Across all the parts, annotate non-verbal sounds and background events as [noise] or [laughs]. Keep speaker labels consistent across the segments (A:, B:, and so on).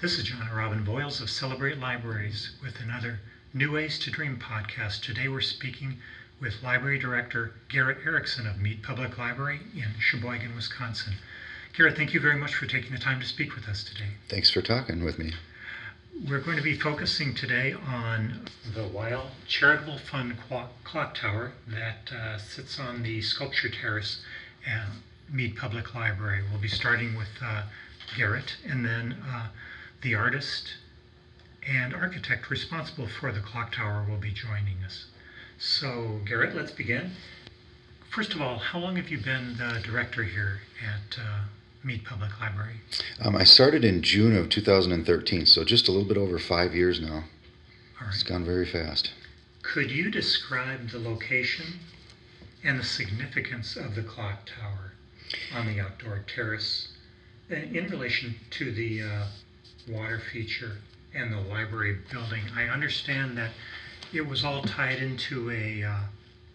A: This is Jon and Robin Voils of Celebrate Libraries with another New Ways to Dream podcast. Today we're speaking with Library Director Garrett Erickson of Mead Public Library in Sheboygan, Wisconsin. Garrett, thank you very much for taking the time to speak with us today.
B: Thanks for talking with me.
A: We're going to be focusing today on the Weill Charitable Fund Clock Tower that uh, sits on the sculpture terrace at Mead Public Library. We'll be starting with uh, Garrett and then uh, the artist and architect responsible for the clock tower will be joining us. So, Garrett, let's begin. First of all, how long have you been the director here at uh, Mead Public Library?
B: Um, I started in June of 2013, so just a little bit over five years now.
A: All right.
B: It's gone very fast.
A: Could you describe the location and the significance of the clock tower on the outdoor terrace in relation to the uh, water feature and the library building? I understand that it was all tied into a uh,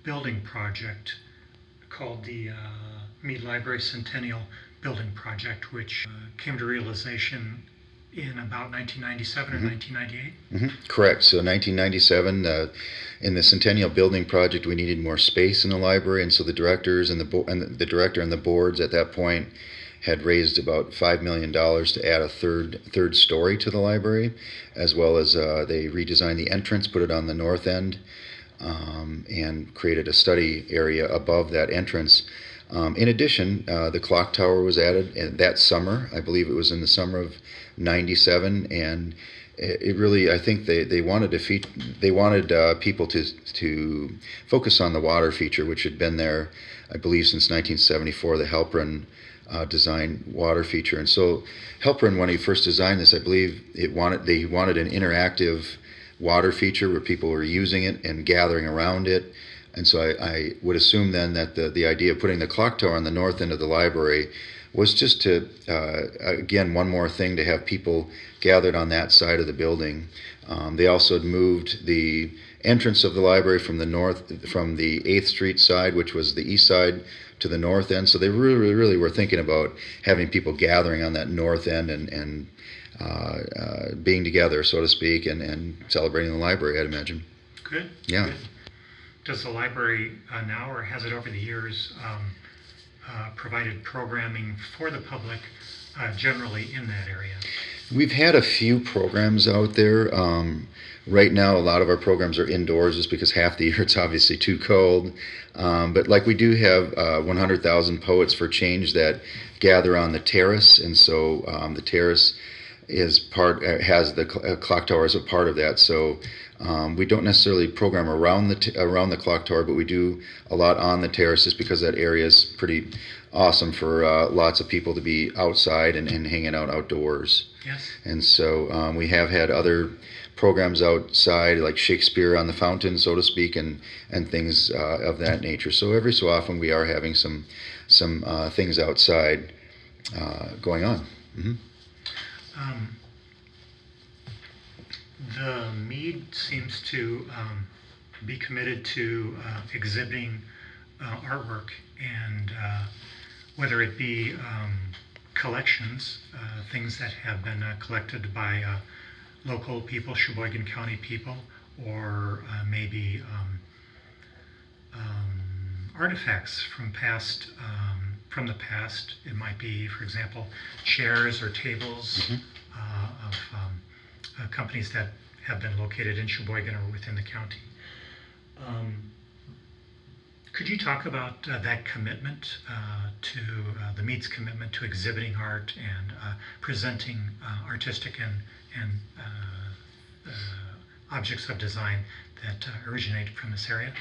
A: building project called the uh, Mead Library Centennial Building Project, which uh, came to realization in about 1997
B: Mm-hmm.
A: or 1998.
B: hmm Correct. So 1997, uh, in the Centennial Building Project, we needed more space in the library, and so the directors and the bo- and the director and the boards at that point had raised about five million dollars to add a third third story to the library, as well as uh, they redesigned the entrance, put it on the north end, um, and created a study area above that entrance. Um, in addition, uh, the clock tower was added that summer. I believe it was in the summer of '97, and it really, I think they, they wanted to feat, they wanted uh, people to to focus on the water feature, which had been there, I believe, since 1974. The Halprin uh, design water feature, and so Halprin, when he first designed this, I believe it wanted they wanted an interactive water feature where people were using it and gathering around it. And so I, I would assume then that the, the idea of putting the clock tower on the north end of the library was just to, uh, again, one more thing to have people gathered on that side of the building. Um, they also had moved the entrance of the library from the north, from the 8th Street side, which was the east side, to the north end. So they really, really were thinking about having people gathering on that north end and, and uh, uh, being together, so to speak, and, and celebrating the library, I'd imagine.
A: Good.
B: Yeah.
A: Good. Does the library uh, now, or has it over the years, um, uh, provided programming for the public uh, generally in that area?
B: We've had a few programs out there. Um, right now, a lot of our programs are indoors just because half the [laughs] year it's obviously too cold. Um, but like we do have uh, 100,000 Poets for Change that gather on the terrace, and so um, the terrace is part uh, has the uh, clock tower as a part of that. So um, we don't necessarily program around the t- around the clock tower, but we do a lot on the terrace just because that area is pretty awesome for uh, lots of people to be outside and, and hanging out outdoors.
A: Yes.
B: And so um, we have had other programs outside, like Shakespeare on the fountain, so to speak, and and things uh, of that nature. So every so often we are having some some uh, things outside uh, going on. hmm
A: Um, the Mead seems to um, be committed to uh, exhibiting uh, artwork, and uh, whether it be um, collections, uh, things that have been uh, collected by uh, local people, Sheboygan County people, or maybe um, um, artifacts from past um, from the past. It might be, for example, chairs or tables uh, of um, uh, companies that have been located in Sheboygan or within the county. Um, could you talk about uh, that commitment uh, to uh, the Mead's commitment to exhibiting art and uh, presenting uh, artistic and and uh, uh, objects of design that uh, originate from this area?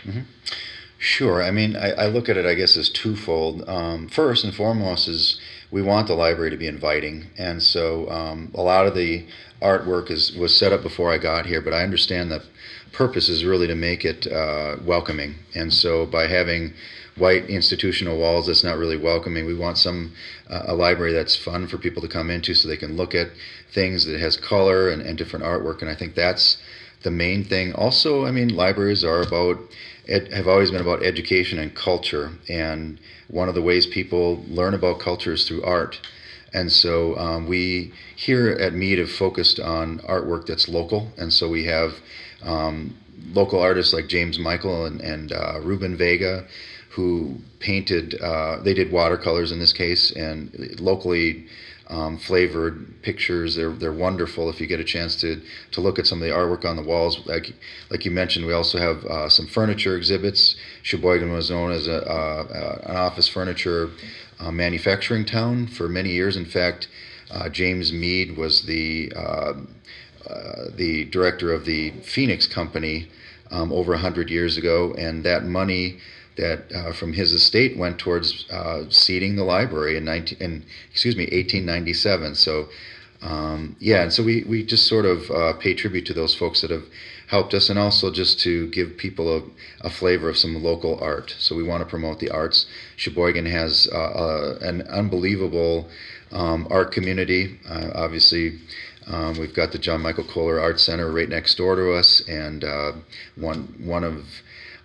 B: Sure. I mean, I, I look at it, I guess, as twofold. Um, first and foremost is we want the library to be inviting, and so um, a lot of the artwork is was set up before I got here. But I understand the purpose is really to make it uh, welcoming, and so by having white institutional walls that's not really welcoming, we want some uh, a library that's fun for people to come into, so they can look at things that has color and, and different artwork. And I think that's the main thing. Also, I mean, libraries are about ed, have always been about education and culture, and one of the ways people learn about culture is through art. And so um, we here at Mead have focused on artwork that's local, and so we have um, local artists like James Michael and, and uh, Ruben Vega, who painted. Uh, they did watercolors in this case, and locally um, flavored pictures. They're they're wonderful. If you get a chance to to look at some of the artwork on the walls, like like you mentioned, we also have uh, some furniture exhibits. Sheboygan was known as a, uh, an office furniture uh, manufacturing town for many years. In fact, uh, James Mead was the uh, uh, the director of the Phoenix Company um, over hundred years ago, and that money that uh, from his estate went towards uh, seeding the library in 19 in, excuse me 1897 so um, yeah and so we, we just sort of uh, pay tribute to those folks that have helped us and also just to give people a, a flavor of some local art. So we want to promote the arts. Sheboygan has uh, uh, an unbelievable um, art community. Uh, obviously um, we've got the John Michael Kohler Art Center right next door to us, and one one of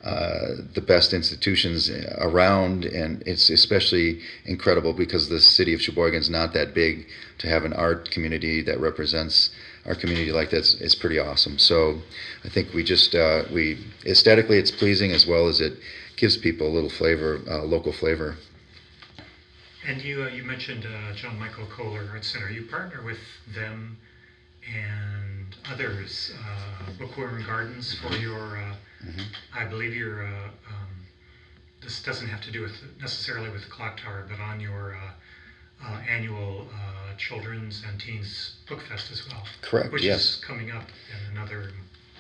B: uh, the best institutions around, and it's especially incredible because the city of Sheboygan is not that big to have an art community that represents our community like that is it's pretty awesome. So I think we just uh, we aesthetically it's pleasing as well as it gives people a little flavor, uh, local flavor.
A: And you uh, you mentioned uh, John Michael Kohler Art Center. You partner with them and others, uh, Bookworm Gardens for your Mm-hmm. I believe you're, uh, um, this doesn't have to do with necessarily with the clock tower, but on your uh, uh, annual uh, Children's and Teens Book Fest as well.
B: Correct,
A: Which
B: yes.
A: is coming up in another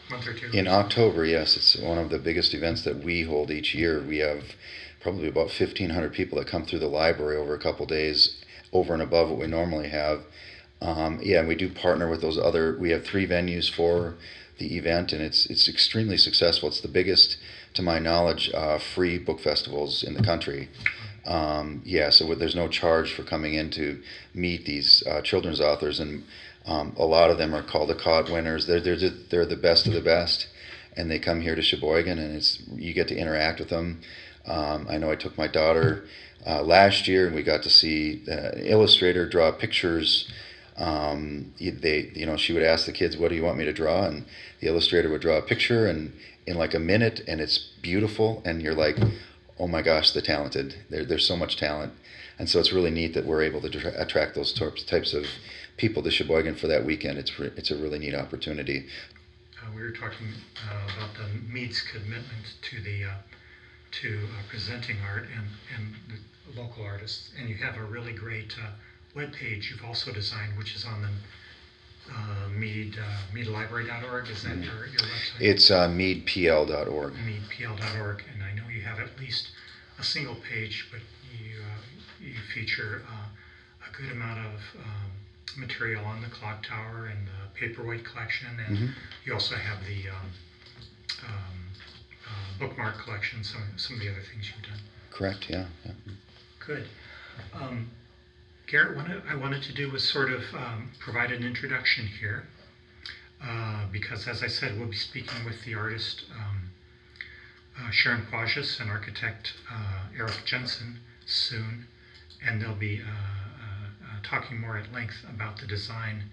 A: month or two.
B: In October, yes, it's one of the biggest events that we hold each year. We have probably about 1,500 people that come through the library over a couple days, over and above what we normally have. Um, yeah, and we do partner with those other. We have three venues for the event, and it's it's extremely successful. It's the biggest, to my knowledge, uh, free book festivals in the country. Um, yeah, so there's no charge for coming in to meet these uh, children's authors, and um, a lot of them are Caldecott winners. They're they're just, they're the best of the best, and they come here to Sheboygan, and it's you get to interact with them. Um, I know I took my daughter uh, last year, and we got to see the illustrator draw pictures um, they, you know, she would ask the kids, "What do you want me to draw?" And the illustrator would draw a picture, and in like a minute, and it's beautiful, and you're like, "Oh my gosh, the talented! There, there's so much talent." And so it's really neat that we're able to tra- attract those types of people to Sheboygan for that weekend. It's re- it's a really neat opportunity.
A: Uh, we were talking uh, about the Mead's commitment to the uh, to uh, presenting art and and local artists, and you have a really great uh, webpage you've also designed, which is on the uh, Mead, uh, meadlibrary.org. Is that
B: Mm-hmm.
A: your, your website?
B: It's uh, meadpl.org.
A: meadpl.org, and I know you have at least a single page, but you uh, you feature uh, a good amount of um, material on the clock tower and the paperweight collection, and
B: Mhm.
A: you also have the um, um, uh, bookmark collection, some some of the other things you've done.
B: Correct. Yeah. yeah.
A: Good. Garrett, what I wanted to do was sort of um, provide an introduction here, uh, because as I said, we'll be speaking with the artist um, uh, Sharon Quajas and architect uh, Eric Jensen soon, and they'll be uh, uh, uh, talking more at length about the design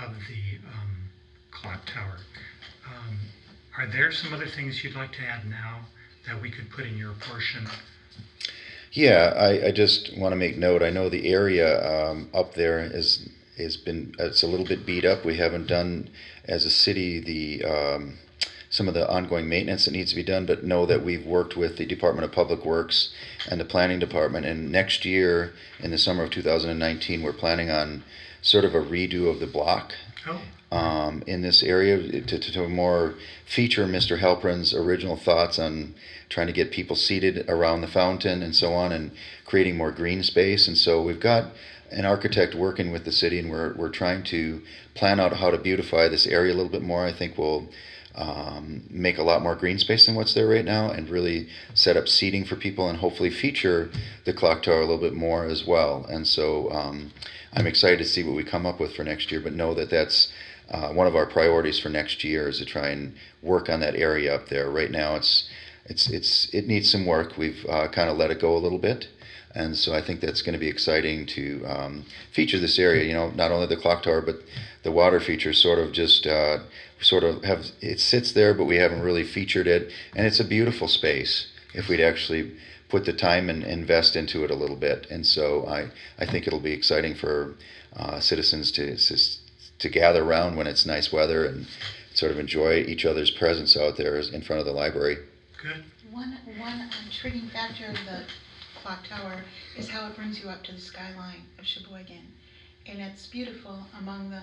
A: of the um, clock tower. Um, are there some other things you'd like to add now that we could put in your portion?
B: Yeah, I, I just want to make note. I know the area um, up there is has been it's a little bit beat up. We haven't done as a city the um, some of the ongoing maintenance that needs to be done, but know that we've worked with the Department of Public Works and the Planning Department. And next year, in the summer of 2019, we're planning on sort of a redo of the block
A: Oh,
B: um, in this area to, to, to more feature Mr. Halprin's original thoughts on trying to get people seated around the fountain and so on and creating more green space. And so we've got an architect working with the city and we're, we're trying to plan out how to beautify this area a little bit more. I think we'll um, make a lot more green space than what's there right now and really set up seating for people and hopefully feature the clock tower a little bit more as well. And so um, I'm excited to see what we come up with for next year, but know that that's uh, one of our priorities for next year is to try and work on that area up there. Right now, it's it's it's it needs some work. We've uh, kind of let it go a little bit, And so I think that's going to be exciting to um, feature this area. You know, not only the clock tower, but the water features sort of just uh, sort of have it sits there, but we haven't really featured it, and it's a beautiful space. If we'd actually put the time and invest into it a little bit, and so I I think it'll be exciting for uh, citizens to to gather around when it's nice weather and sort of enjoy each other's presence out there in front of the library.
A: Good.
C: One, one intriguing factor of the clock tower is how it brings you up to the skyline of Sheboygan. And it's beautiful among the,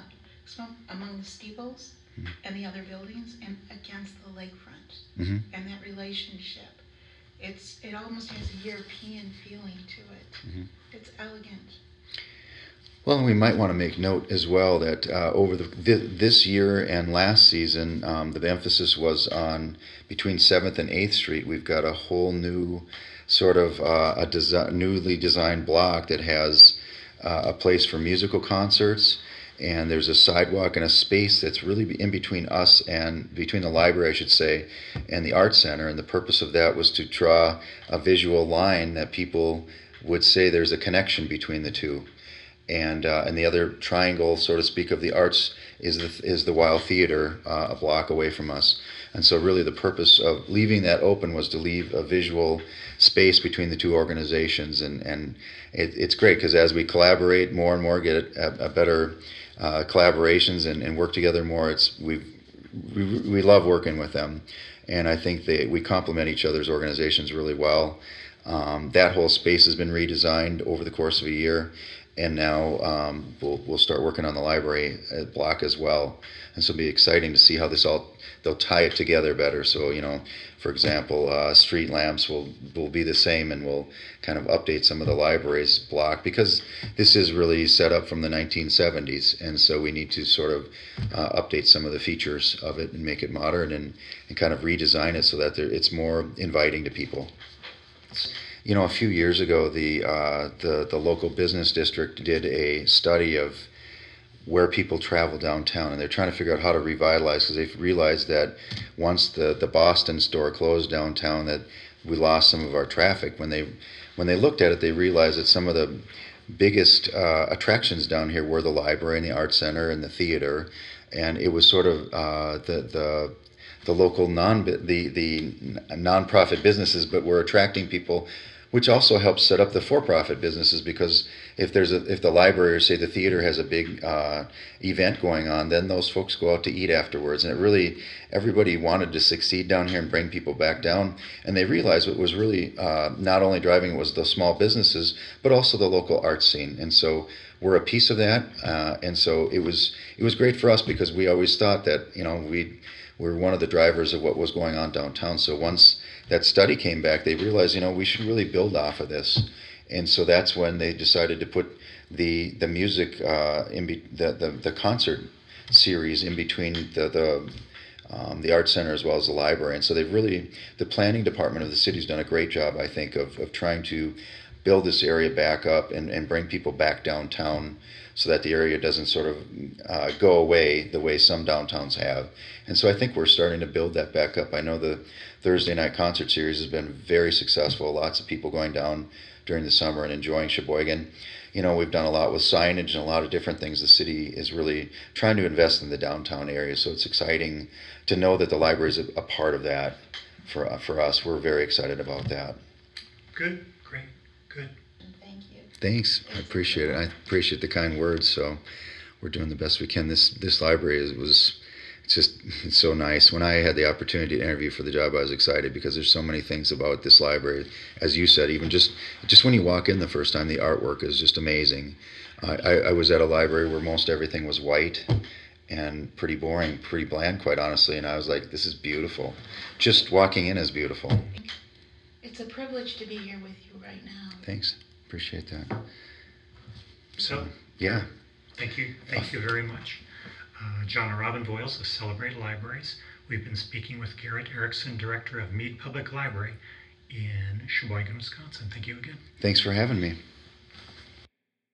C: among the steeples
B: Mhm.
C: and the other buildings and against the lakefront.
B: hmm
C: And that relationship, it's, it almost has a European feeling to it.
B: Mhm.
C: It's elegant.
B: Well, we might want to make note as well that uh, over the, th- this year and last season, um, the emphasis was on between Seventh and Eighth Street. We've got a whole new sort of uh, a desi- newly designed block that has uh, a place for musical concerts, and there's a sidewalk and a space that's really in between us and between the library, I should say, and the art center. And the purpose of that was to draw a visual line that people would say there's a connection between the two and uh, and the other triangle, so to speak, of the arts is the is the Wild Theater uh, a block away from us. And so, really, the purpose of leaving that open was to leave a visual space between the two organizations, and and it, it's great because as we collaborate more and more, get a, a better uh, collaborations and, and work together more. It's we we we love working with them, and I think they we complement each other's organizations really well. Um, that whole space has been redesigned over the course of a year, and now um, we'll we'll start working on the library block as well. And so it'll be exciting to see how this all they'll tie it together better. So you know, for example, uh, street lamps will will be the same, and we'll kind of update some of the library's block because this is really set up from the 1970s, and so we need to sort of uh, update some of the features of it and make it modern and, and kind of redesign it so that it's more inviting to people. You know, a few years ago, the uh, the the local business district did a study of where people travel downtown, and they're trying to figure out how to revitalize because they've realized that once the the Boston store closed downtown, that we lost some of our traffic. When they when they looked at it, they realized that some of the biggest uh, attractions down here were the library and the art center and the theater, and it was sort of uh, the the the local non the the nonprofit businesses, but we're attracting people, which also helps set up the for-profit businesses because if there's a if the library or say the theater has a big uh, event going on, then those folks go out to eat afterwards, and it really everybody wanted to succeed down here and bring people back down, and they realized what was really uh, not only driving was the small businesses, but also the local art scene, and so we're a piece of that, uh, and so it was it was great for us because we always thought that you know we were one of the drivers of what was going on downtown. So once that study came back, they realized, you know, we should really build off of this, and so that's when they decided to put the the music uh, in be, the, the the concert series in between the the um, the art center as well as the library. And so they've really the planning department of the city's done a great job, I think, of of trying to build this area back up and, and bring people back downtown so that the area doesn't sort of uh, go away the way some downtowns have. And so I think we're starting to build that back up. I know the Thursday night concert series has been very successful. Lots of people going down during the summer and enjoying Sheboygan. You know, we've done a lot with signage and a lot of different things. The city is really trying to invest in the downtown area, so it's exciting to know that the library is a, a part of that for for us. We're very excited about that.
A: Good. Great. Good.
C: And thank you.
B: Thanks. I appreciate it. I appreciate the kind words. So we're doing the best we can. This this library is, was it's just it's so nice. When I had the opportunity to interview for the job, I was excited because there's so many things about this library. As you said, even just just when you walk in the first time, the artwork is just amazing. I, I, I was at a library where most everything was white and pretty boring, pretty bland, quite honestly. And I was like, this is beautiful. Just walking in is beautiful.
C: It's a privilege to be here with you right now.
B: Thanks. Appreciate that.
A: So,
B: Yeah.
A: thank you. Thank you very much. Uh, Jon and Robin Voils of Celebrate Libraries. We've been speaking with Garrett Erickson, Director of Mead Public Library in Sheboygan, Wisconsin. Thank you again.
B: Thanks for having me.